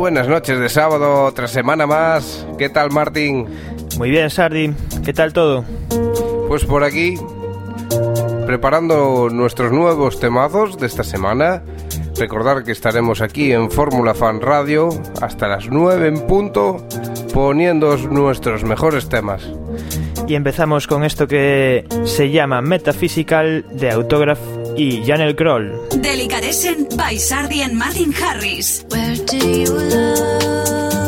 Buenas noches de sábado, otra semana más. ¿Qué tal, Martín? Muy bien, Sardi. ¿Qué tal todo? Pues por aquí, preparando nuestros nuevos temazos de esta semana. Recordar que estaremos aquí en Fórmula Fan Radio hasta las 9 en punto, poniendo nuestros mejores temas. Y empezamos con esto que se llama Metaphysical de Autograph y Janel Kroll. Delicatessen by Sardi and Martin Harris. Where do you love?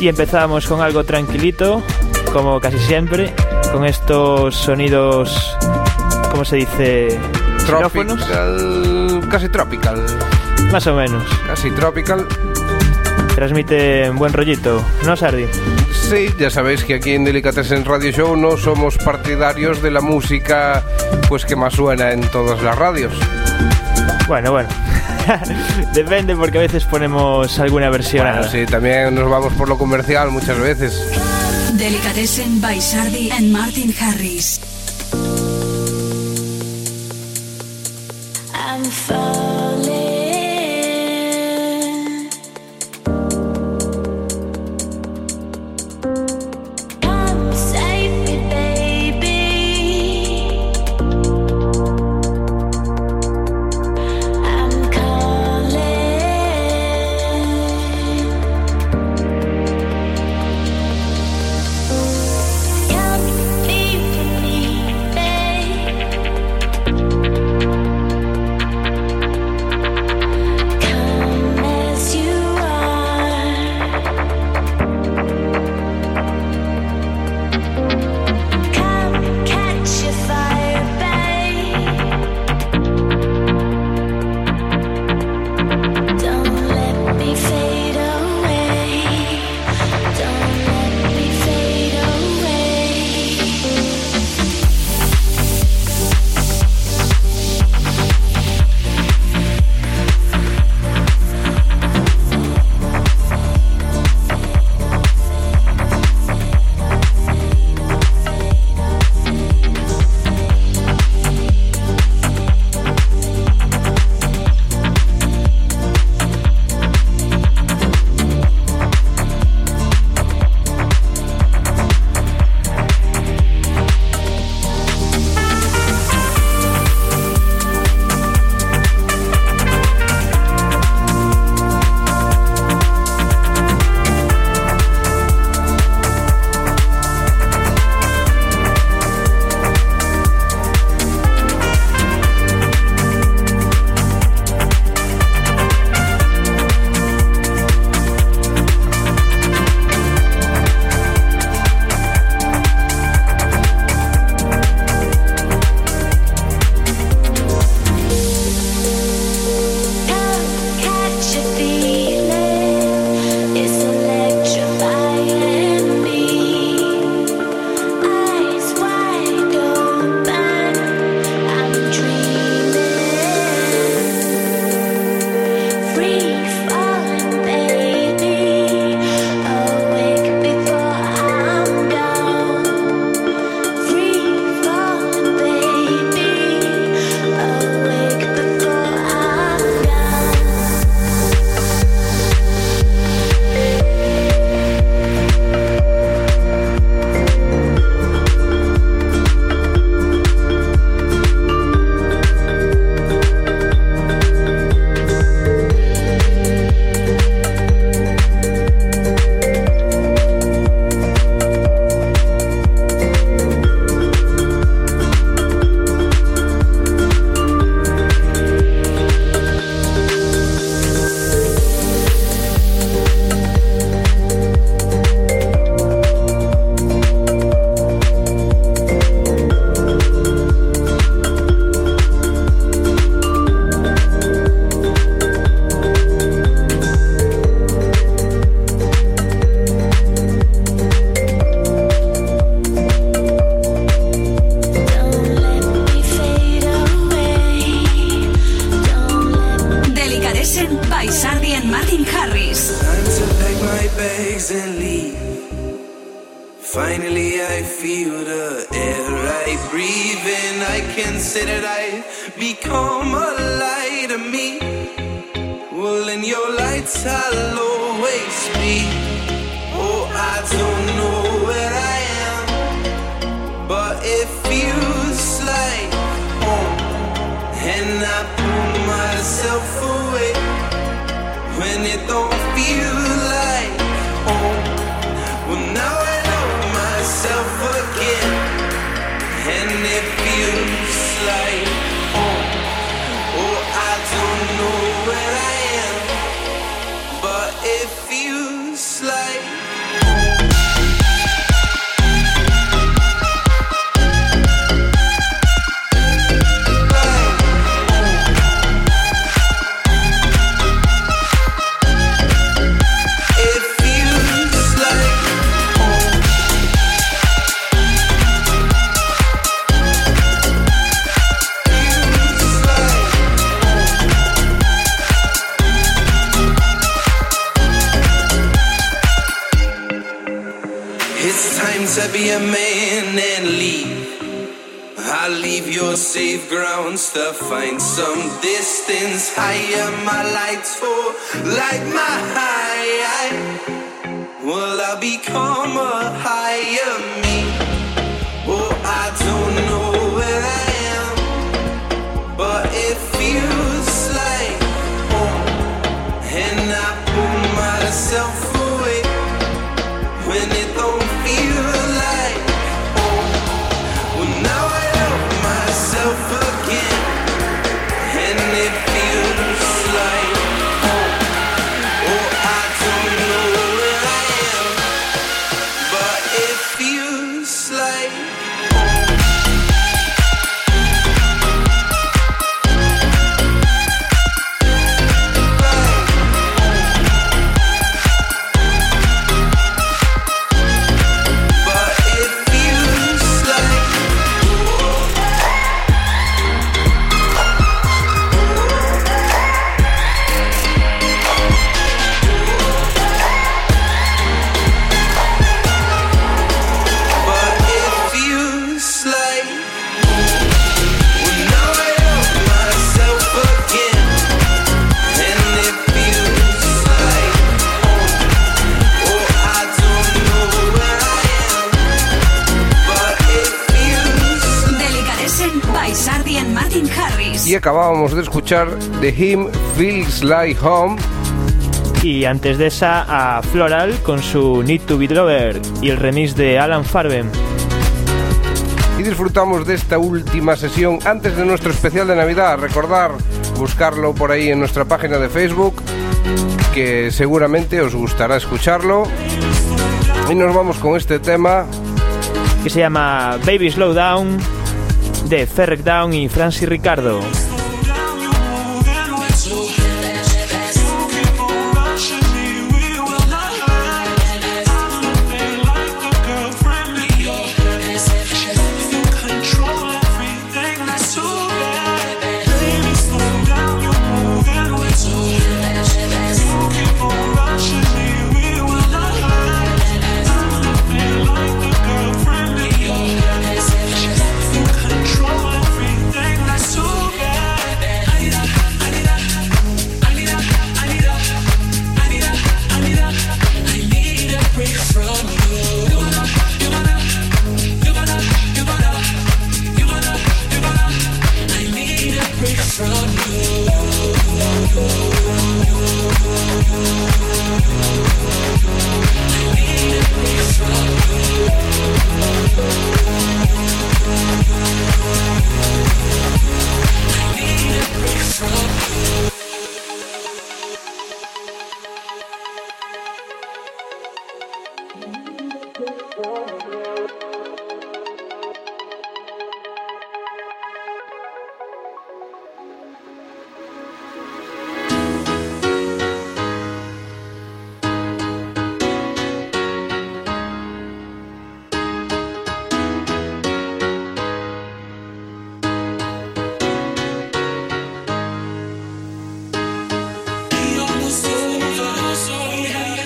Y empezamos con algo tranquilito, como casi siempre, con estos sonidos, ¿cómo se dice? Xilófonos. Tropical, casi tropical, Más o menos. casi tropical. Transmite buen rollito, ¿no, Sardi? Sí, ya sabéis que aquí en Delicatessen Radio Show no somos partidarios de la música pues que más suena en todas las radios. Bueno, bueno. Depende porque a veces ponemos alguna versión. Bueno, sí, también nos vamos por lo comercial muchas veces. Delicatessen by Sardi and Martin Harris. I'm. To be a man and leave. I leave your safe grounds to find some distance higher. My lights fall like my high. Will I become a higher me? Acabábamos de escuchar The Him Feels Like Home Y antes de esa a Floral con su Need to Be Lover y el remix de Alan Farben. y disfrutamos de esta última sesión antes de nuestro especial de Navidad. Recordar buscarlo por ahí en nuestra página de Facebook, que seguramente os gustará escucharlo. Y nos vamos con este tema que se llama Baby Slow Down de Ferrek Down y Francis Ricardo.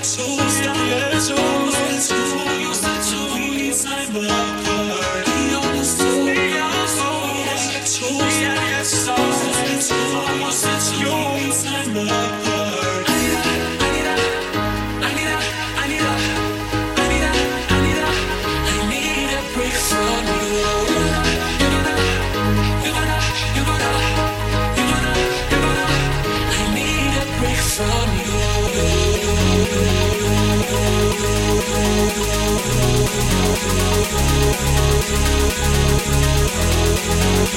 so stuck as old.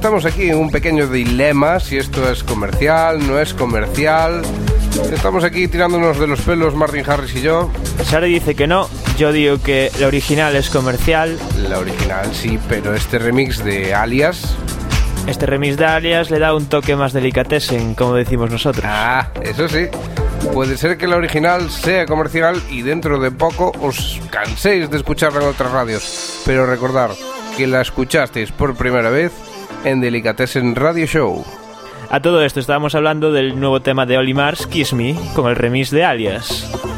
estamos aquí en un pequeño dilema, si esto es comercial, no es comercial. Estamos aquí tirándonos de los pelos Martin Harris y yo. Sara dice que no, yo digo que la original es comercial. La original sí, pero este remix de Alias... Este remix de Alias le da un toque más delicatessen, como decimos nosotros. Ah, eso sí. Puede ser que la original sea comercial y dentro de poco os canséis de escucharla en otras radios. Pero recordad que la escuchasteis por primera vez en Delicatessen Radio Show. A todo esto estábamos hablando del nuevo tema de Oli Mars, Kiss Me, con el remix de Alias.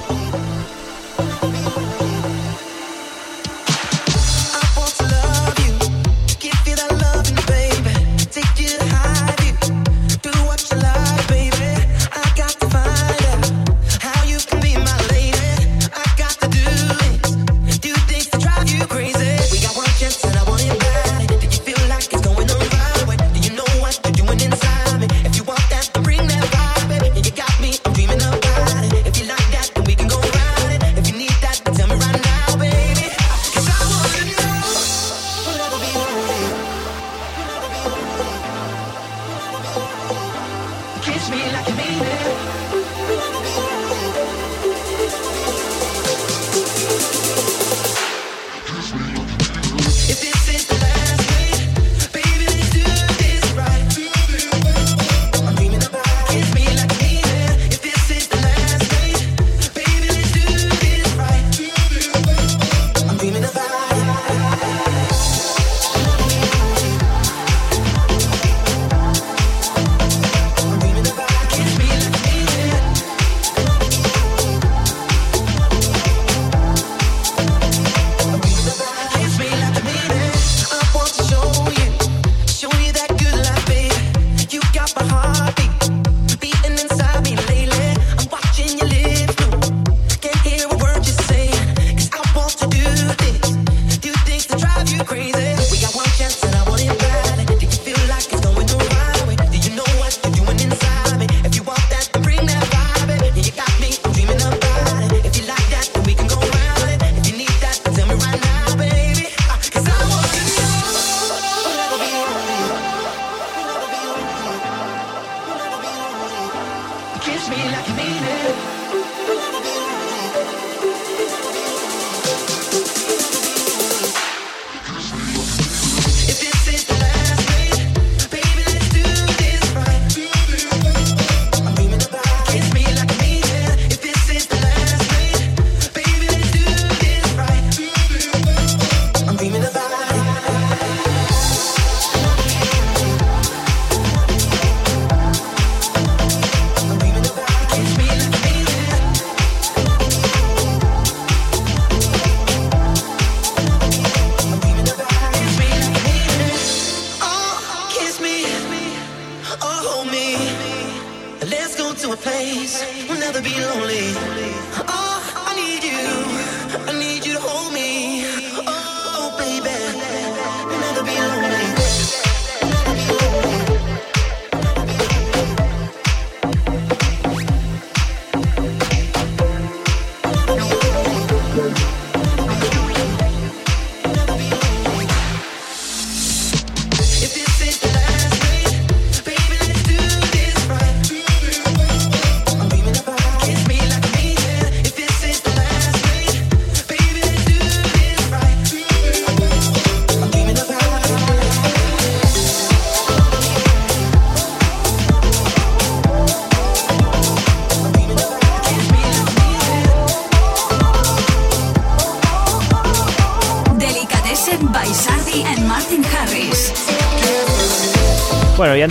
like a baby.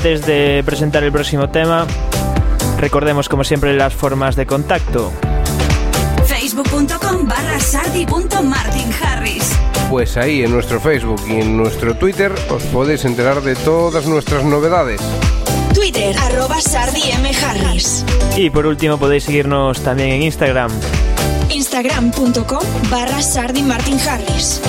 antes de presentar el próximo tema, recordemos como siempre las formas de contacto. Facebook.com barra sardi.martinharris. Pues ahí en nuestro Facebook y en nuestro Twitter os podéis enterar de todas nuestras novedades. Twitter, arroba sardimharris. Y por último podéis seguirnos también en Instagram. Instagram.com barra sardimartinharris.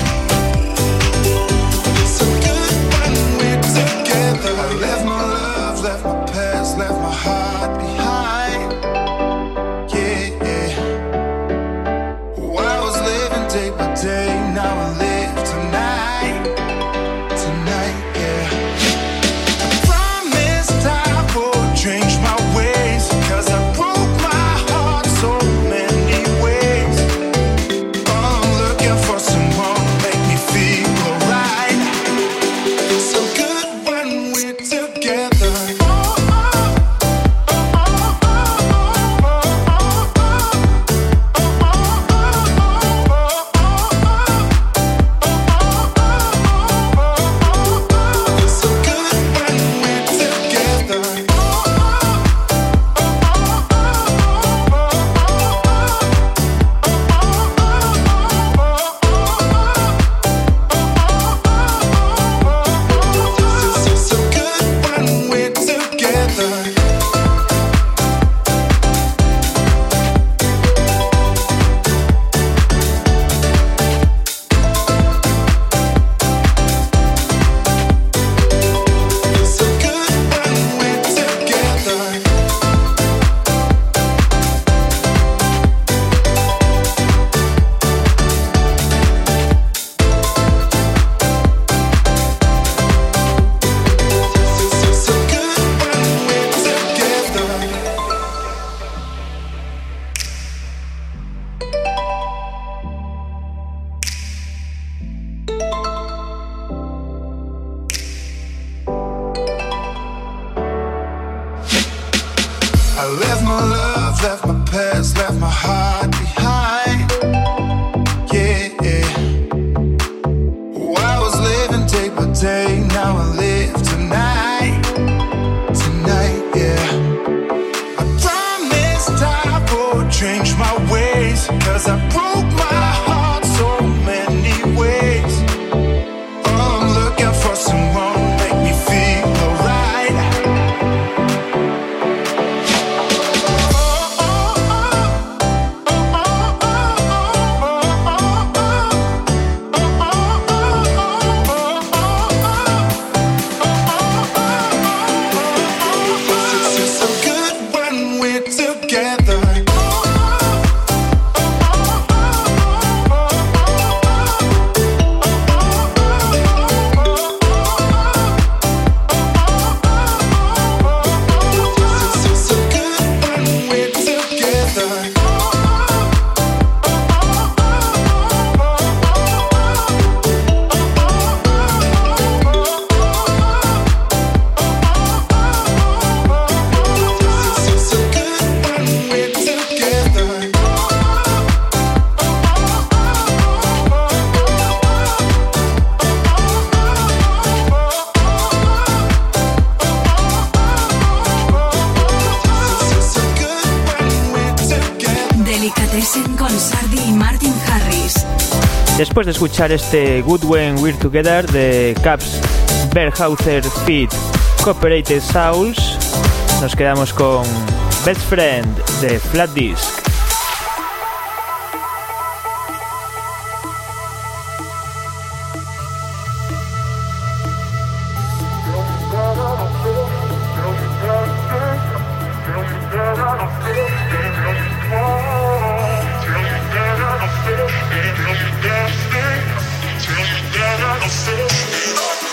Cause I broke escuchar este Good When We're Together de Caps, Berghauser Feed, Cooperated Souls. Nos quedamos con Best Friend de Flat Disc. the fish.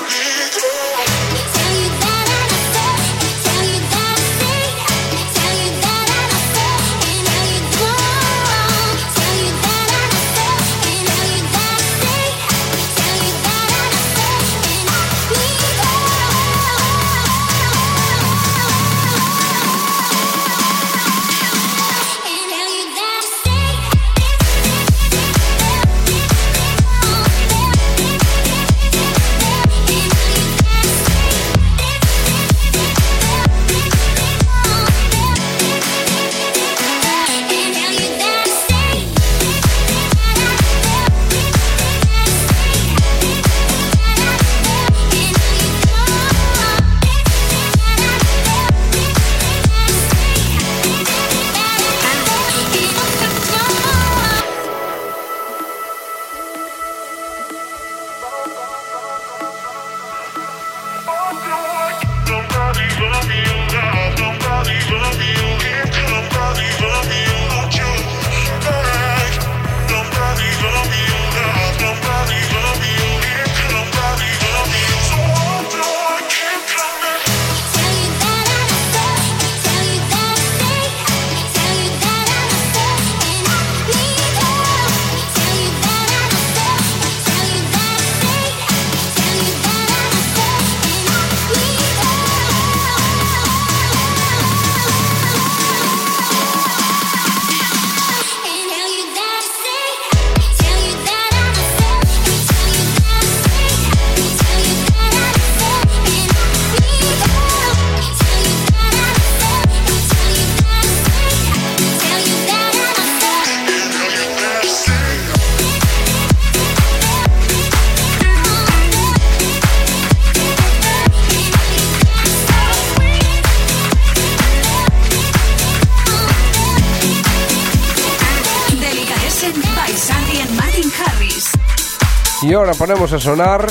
ahora ponemos a sonar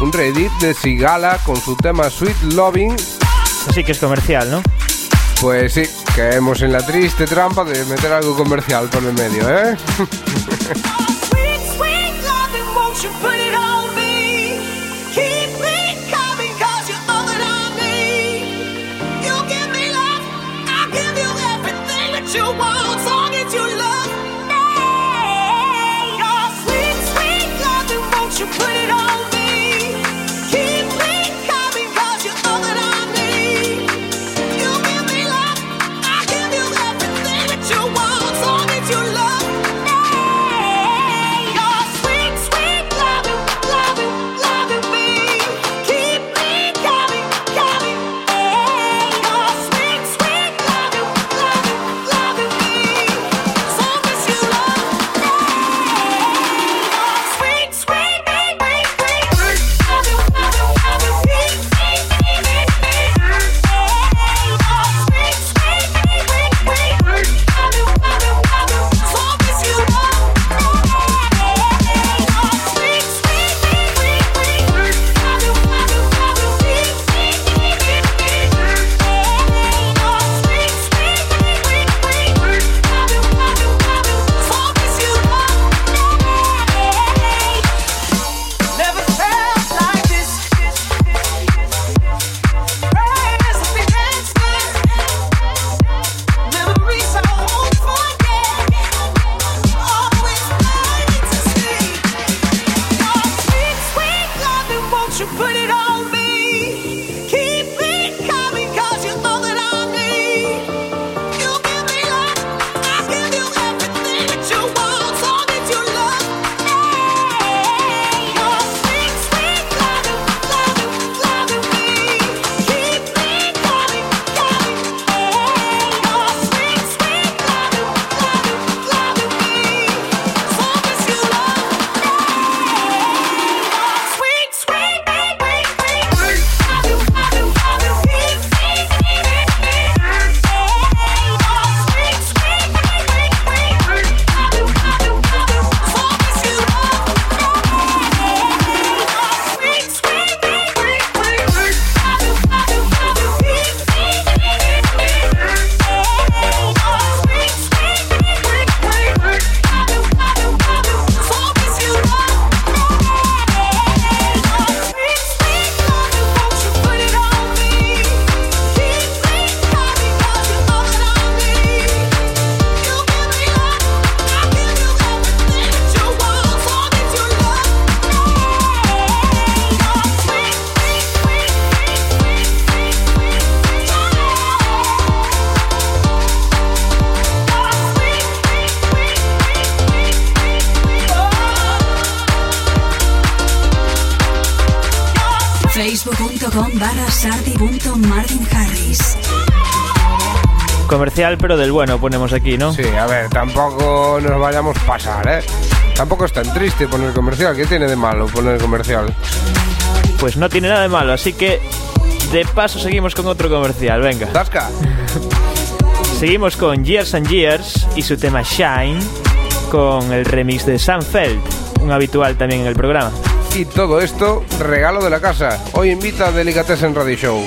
un reedit de Sigala con su tema Sweet Loving. Así que es comercial, ¿no? Pues sí, caemos en la triste trampa de meter algo comercial por el medio, ¿eh? Comercial, pero del bueno ponemos aquí, ¿no? Sí, a ver, tampoco nos vayamos a pasar, ¿eh? Tampoco es tan triste poner comercial. ¿Qué tiene de malo poner comercial? Pues no tiene nada de malo, así que de paso seguimos con otro comercial, venga. ¡Tasca! seguimos con Years and Years y su tema Shine con el remix de Sanfeld, un habitual también en el programa y todo esto regalo de la casa. Hoy invita a Delicatessen Radio Show.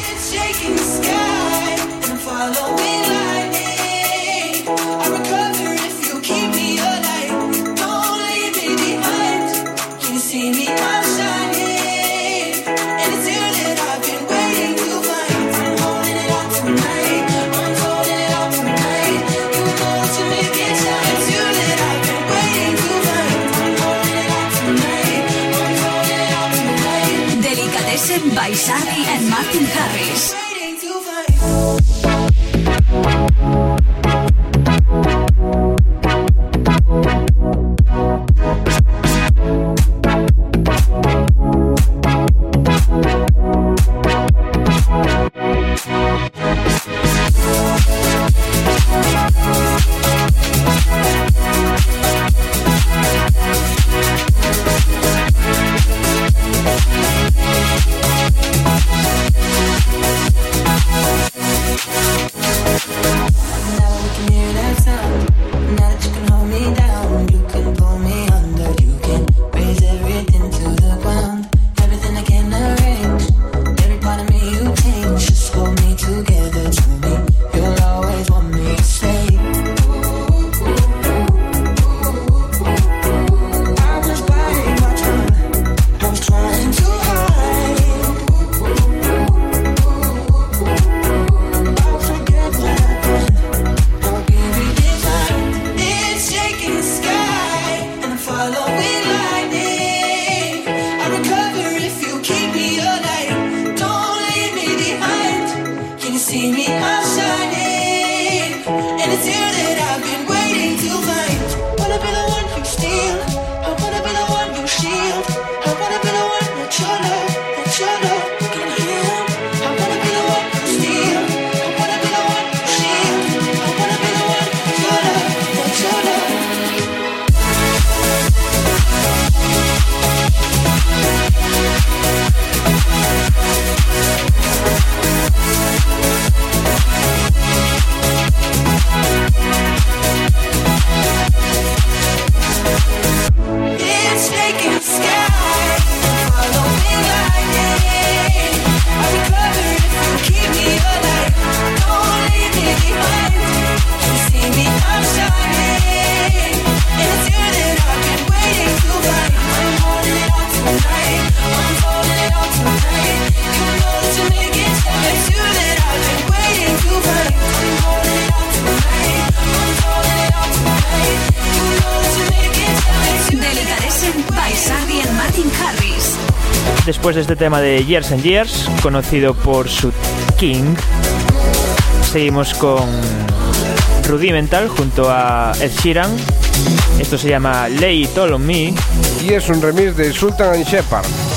Martin Harris. después de este tema de Years and Years, conocido por su King, seguimos con Rudimental junto a Ed Sheeran. Esto se llama Lay It All on Me. Y es un remix de Sultan and Shepard.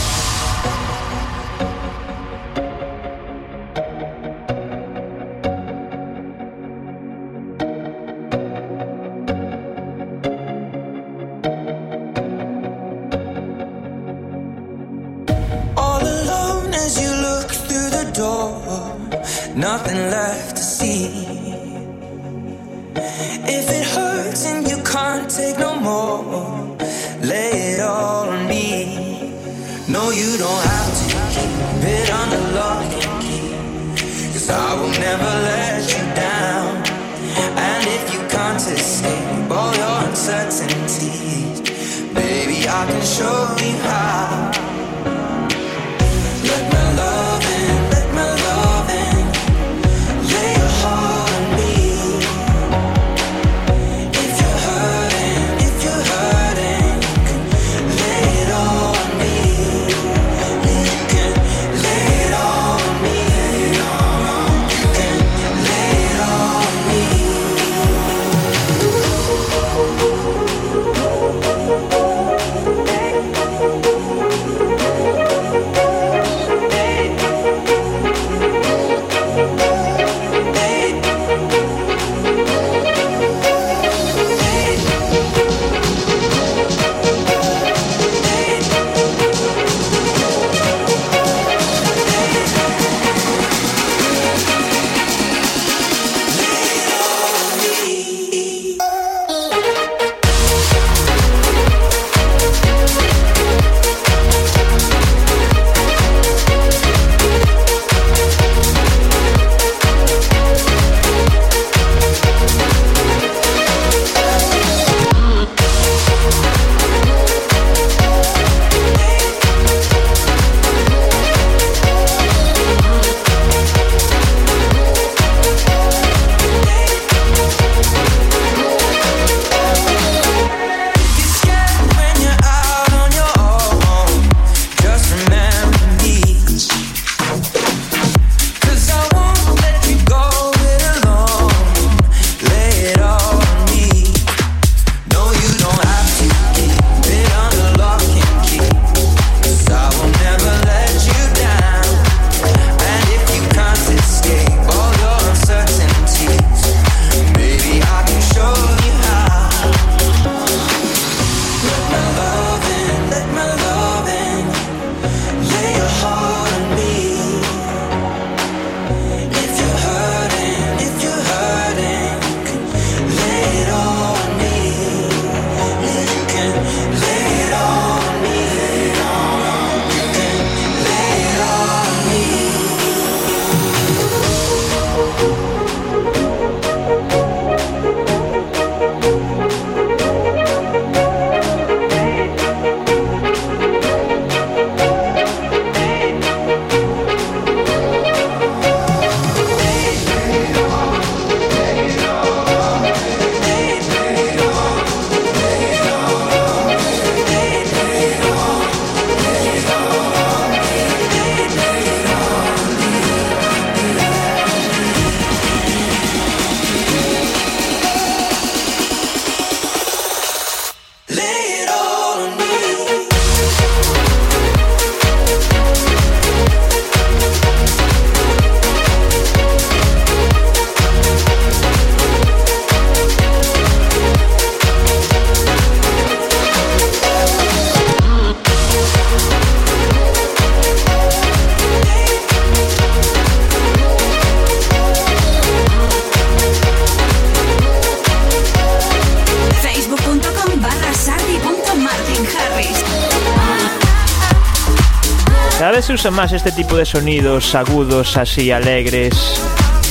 Se usan más este tipo de sonidos agudos, así alegres,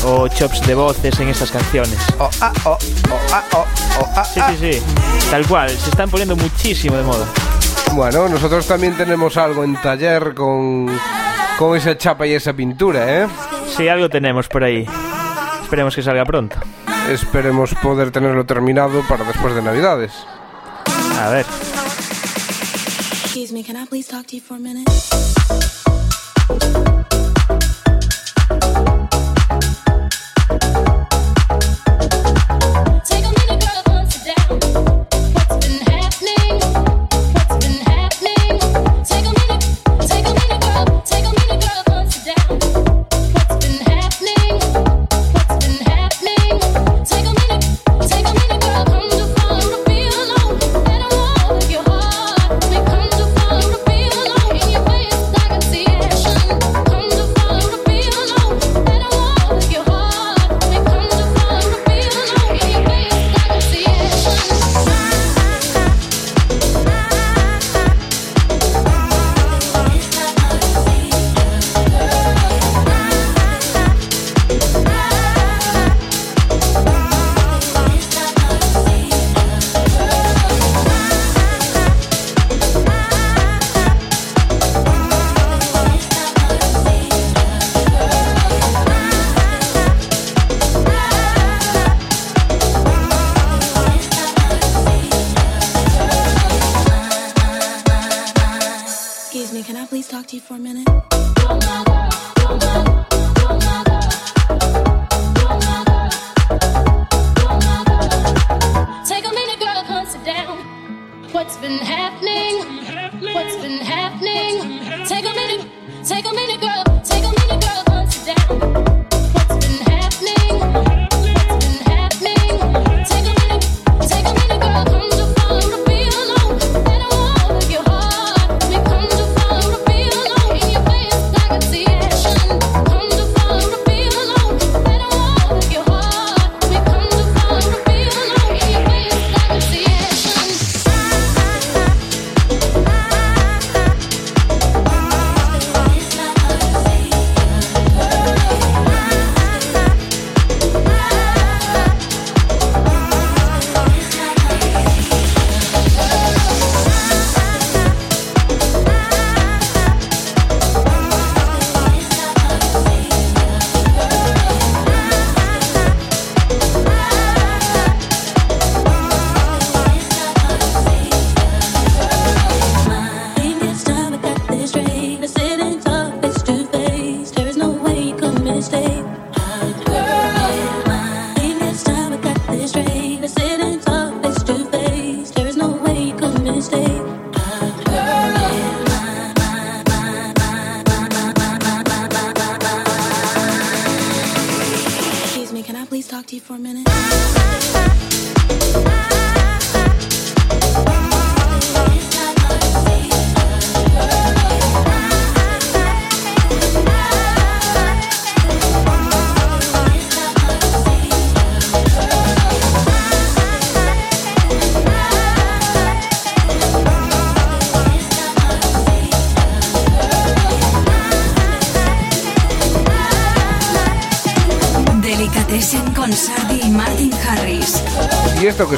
o chops de voces en estas canciones. Oh, ah, oh, oh, ah, oh, oh, ah, Sí, ah. sí, sí. Tal cual, se están poniendo muchísimo de moda. Bueno, nosotros también tenemos algo en taller con, con esa chapa y esa pintura, ¿eh? Sí, algo tenemos por ahí. Esperemos que salga pronto. Esperemos poder tenerlo terminado para después de Navidades. A ver. Excuse me, can I please talk to you for a minute? house. For a minute?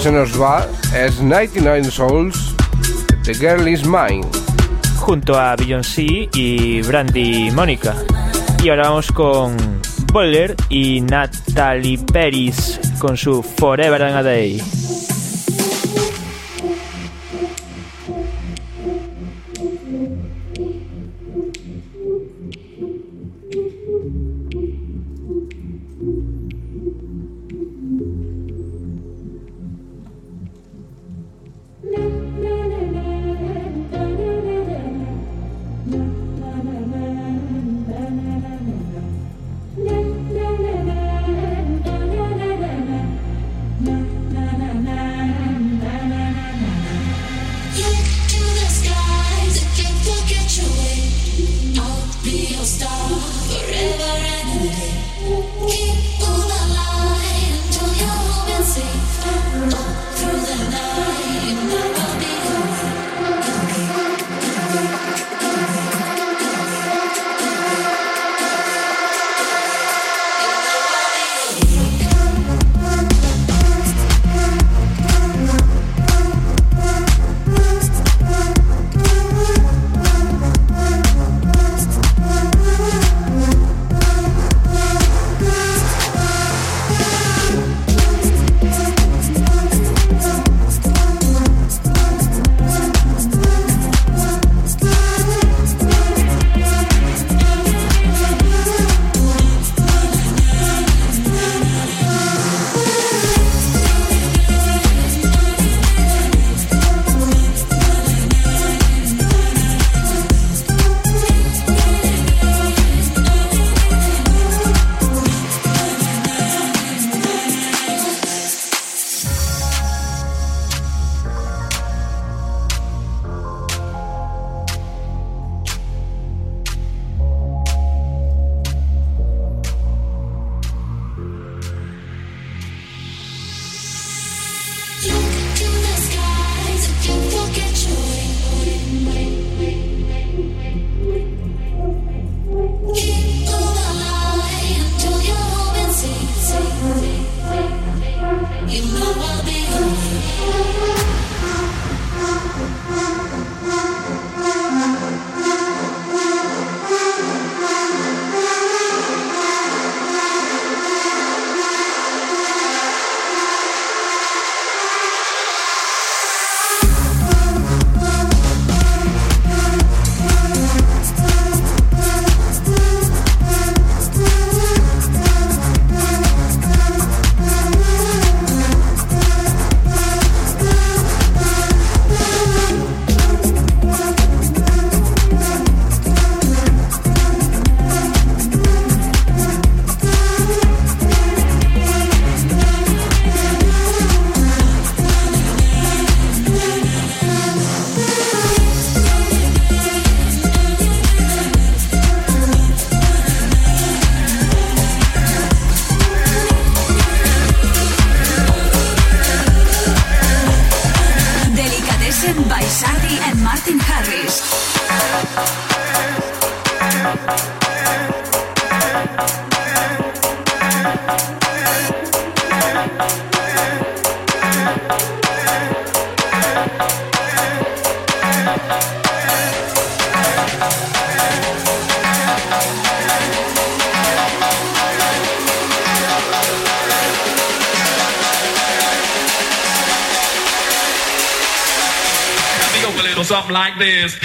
Se nos va es 99 Souls, The Girl Is Mine. Junto a Beyoncé y Brandy Mónica. Y ahora vamos con Boiler y Natalie Peris con su Forever and a Day. This.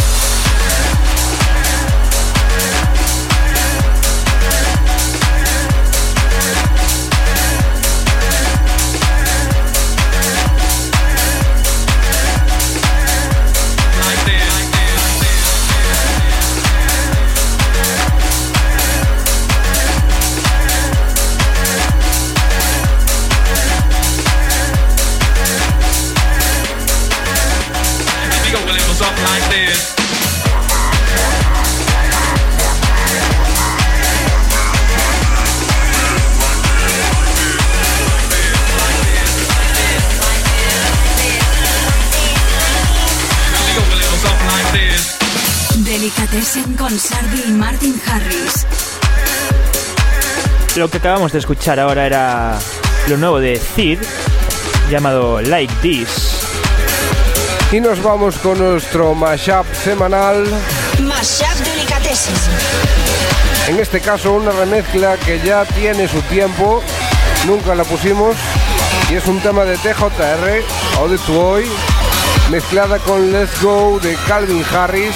Delicatessen con Sardi y Martin Harris. Lo que acabamos de escuchar ahora era lo nuevo de Cid, llamado Like This. Y nos vamos con nuestro mashup semanal. Mashup Delicatessen. En este caso una remezcla que ya tiene su tiempo. Nunca la pusimos. Y es un tema de TJR, Ode to Hoy, mezclada con Let's Go de Calvin Harris.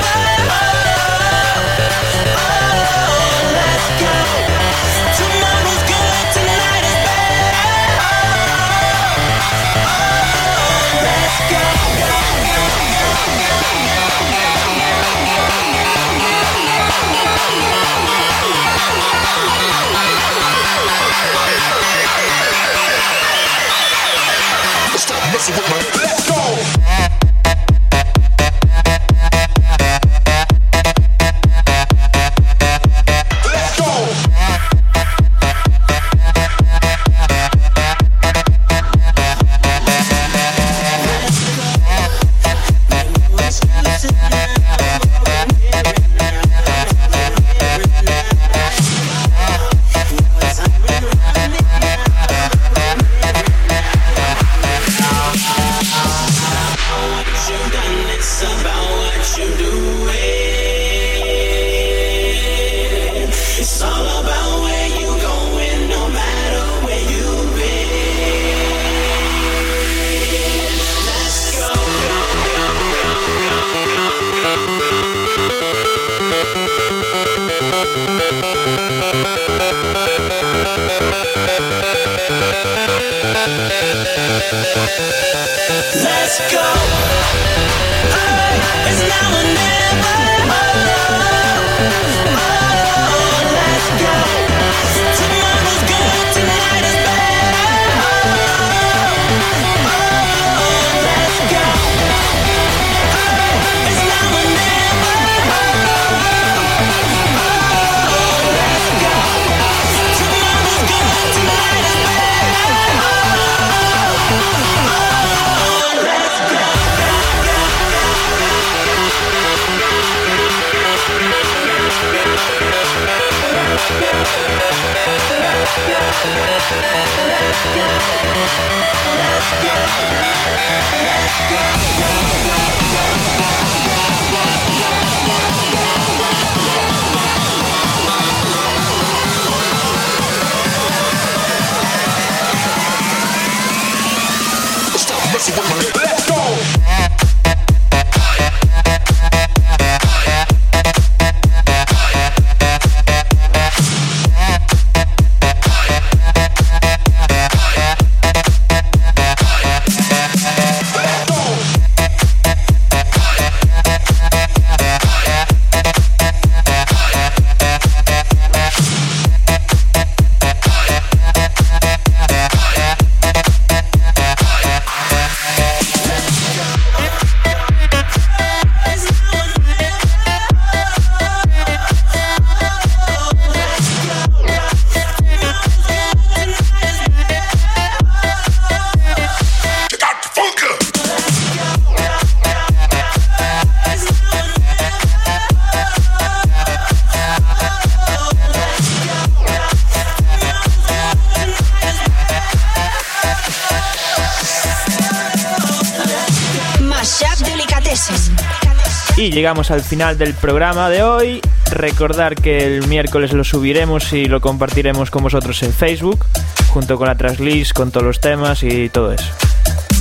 llegamos al final del programa de hoy. Recordar que el miércoles lo subiremos y lo compartiremos con vosotros en Facebook, junto con la tracklist, con todos los temas y todo eso.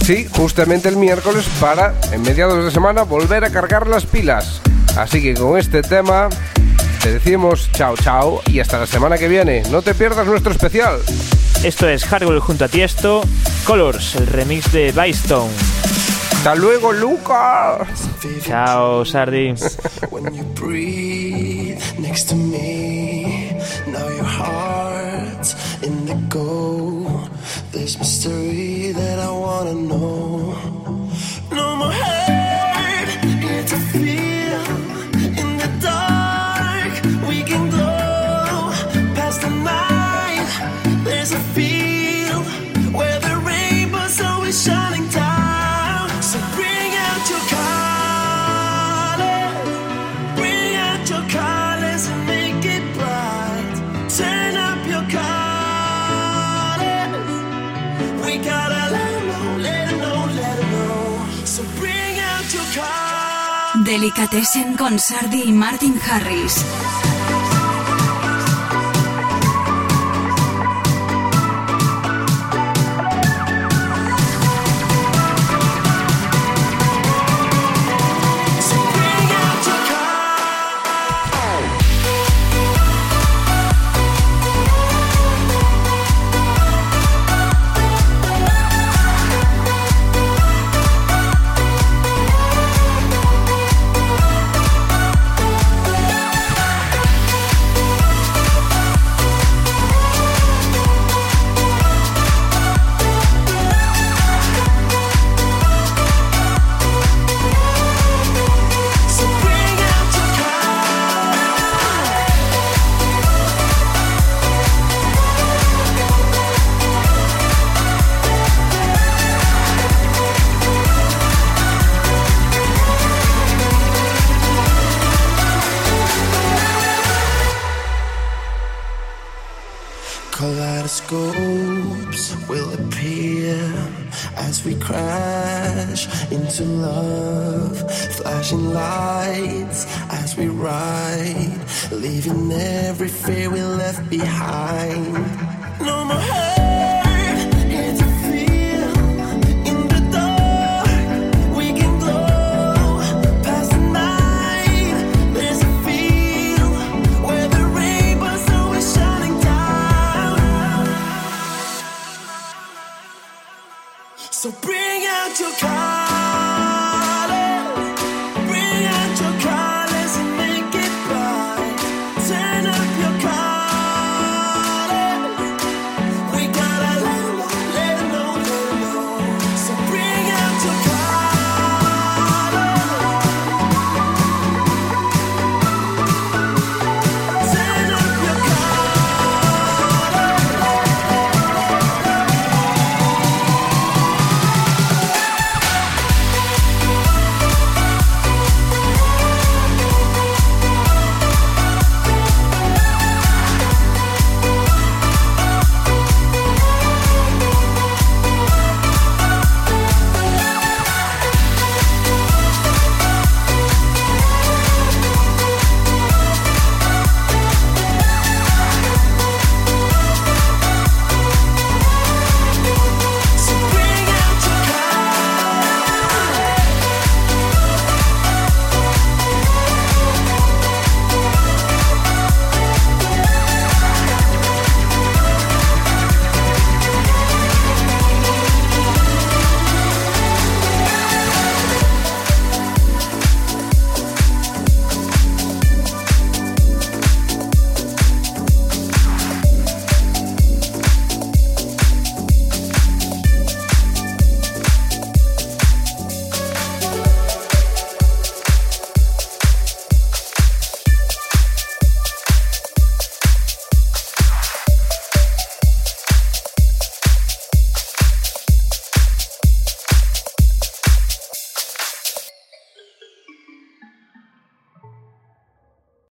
Sí, justamente el miércoles para, en mediados de semana, volver a cargar las pilas. Así que con este tema te decimos chao chao y hasta la semana que viene. No te pierdas nuestro especial. Esto es Hardwell junto a Tiesto, Colors, el remix de Bystone. Hasta luego, Lucas. Chao, Sardi. when you Delicatessen con Sardi y Martin Harris.